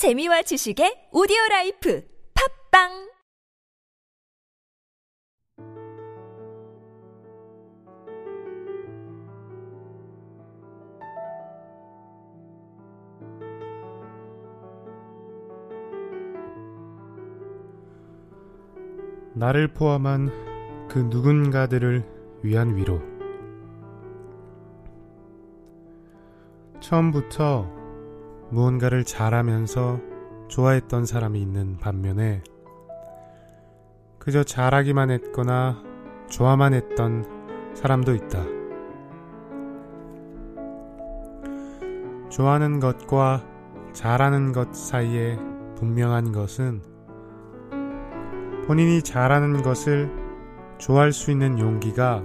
재미와 지식의 오디오 라이프 팝빵 나를 포함한 그 누군가들을 위한 위로. 처음부터 무언가를 잘하면서 좋아했던 사람이 있는 반면에 그저 잘하기만 했거나 좋아만 했던 사람도 있다. 좋아하는 것과 잘하는 것 사이에 분명한 것은 본인이 잘하는 것을 좋아할 수 있는 용기가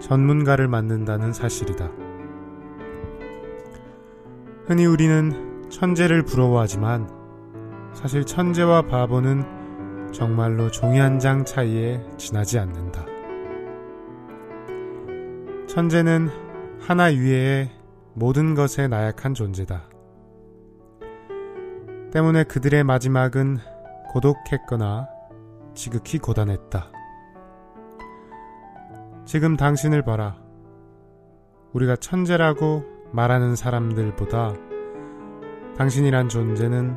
전문가를 만든다는 사실이다. 흔히 우리는 천재를 부러워하지만 사실 천재와 바보는 정말로 종이 한 장 차이에 지나지 않는다. 천재는 하나 이외의 모든 것에 나약한 존재다. 때문에 그들의 마지막은 고독했거나 지극히 고단했다. 지금 당신을 봐라. 우리가 천재라고 말하는 사람들보다 당신이란 존재는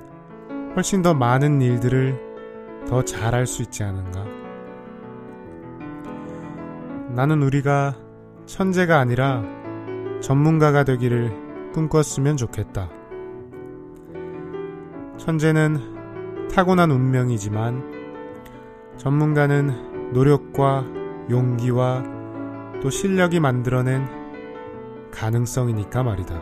훨씬 더 많은 일들을 더 잘할 수 있지 않은가? 나는 우리가 천재가 아니라 전문가가 되기를 꿈꿨으면 좋겠다. 천재는 타고난 운명이지만 전문가는 노력과 용기와 또 실력이 만들어낸 가능성이니까 말이다.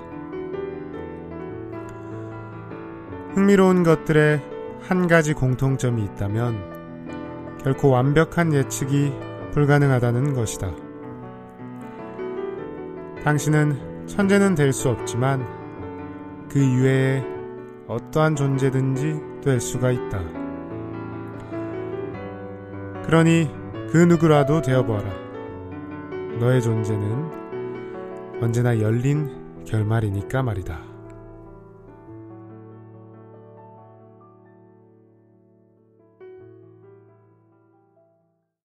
흥미로운 것들에 한 가지 공통점이 있다면 결코 완벽한 예측이 불가능하다는 것이다. 당신은 천재는 될 수 없지만 그 이외에 어떠한 존재든지 될 수가 있다. 그러니 그 누구라도 되어보아라. 너의 존재는 언제나 열린 결말이니까 말이다.